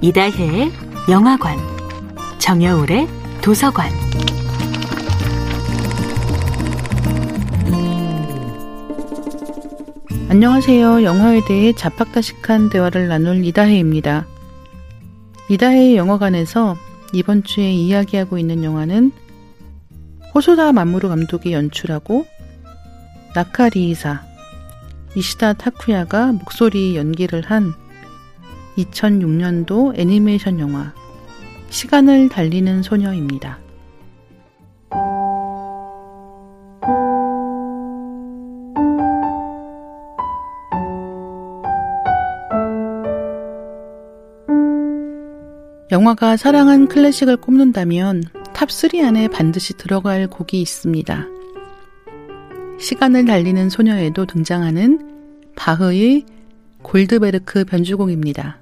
이다혜의 영화관, 정여울의 도서관. 안녕하세요. 영화에 대해 자팍다식한 대화를 나눌 이다혜입니다. 이다혜의 영화관에서 이번 주에 이야기하고 있는 영화는 호소다 마무르 감독이 연출하고 나카리이사, 이시다 타쿠야가 목소리 연기를 한 2006년도 애니메이션 영화 시간을 달리는 소녀입니다. 영화가 사랑한 클래식을 꼽는다면 탑3 안에 반드시 들어갈 곡이 있습니다. 시간을 달리는 소녀에도 등장하는 바흐의 골드베르크 변주곡입니다.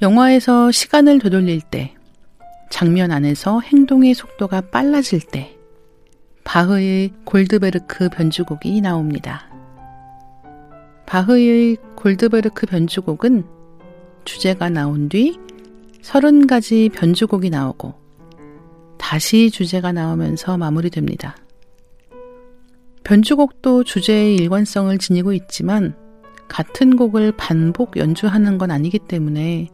영화에서 시간을 되돌릴 때, 장면 안에서 행동의 속도가 빨라질 때, 바흐의 골드베르크 변주곡이 나옵니다. 바흐의 골드베르크 변주곡은 주제가 나온 뒤 서른 가지 변주곡이 나오고 다시 주제가 나오면서 마무리됩니다. 변주곡도 주제의 일관성을 지니고 있지만 같은 곡을 반복 연주하는 건 아니기 때문에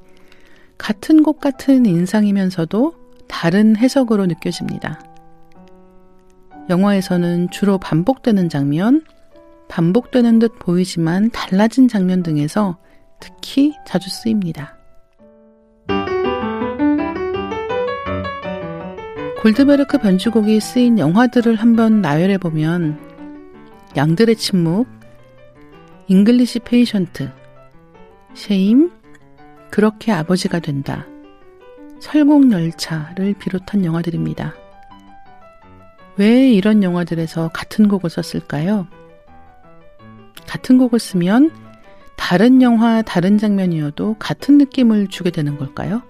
같은 곡 같은 인상이면서도 다른 해석으로 느껴집니다. 영화에서는 주로 반복되는 장면, 반복되는 듯 보이지만 달라진 장면 등에서 특히 자주 쓰입니다. 골드베르크 변주곡이 쓰인 영화들을 한번 나열해 보면 양들의 침묵, English Patient, Shame, 그렇게 아버지가 된다. 설국열차를 비롯한 영화들입니다. 왜 이런 영화들에서 같은 곡을 썼을까요? 같은 곡을 쓰면 다른 영화, 다른 장면이어도 같은 느낌을 주게 되는 걸까요?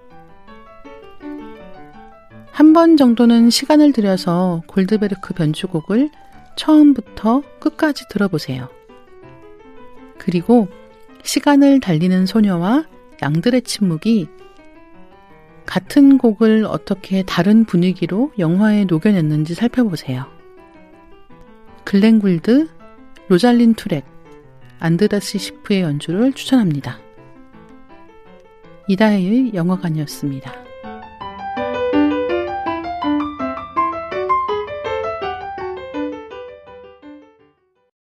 한 번 정도는 시간을 들여서 골드베르크 변주곡을 처음부터 끝까지 들어보세요. 그리고 시간을 달리는 소녀와 양들의 침묵이 같은 곡을 어떻게 다른 분위기로 영화에 녹여냈는지 살펴보세요. 글렌 굴드, 로잘린 투렉, 안드다스 시프의 연주를 추천합니다. 이다혜의 영화관이었습니다.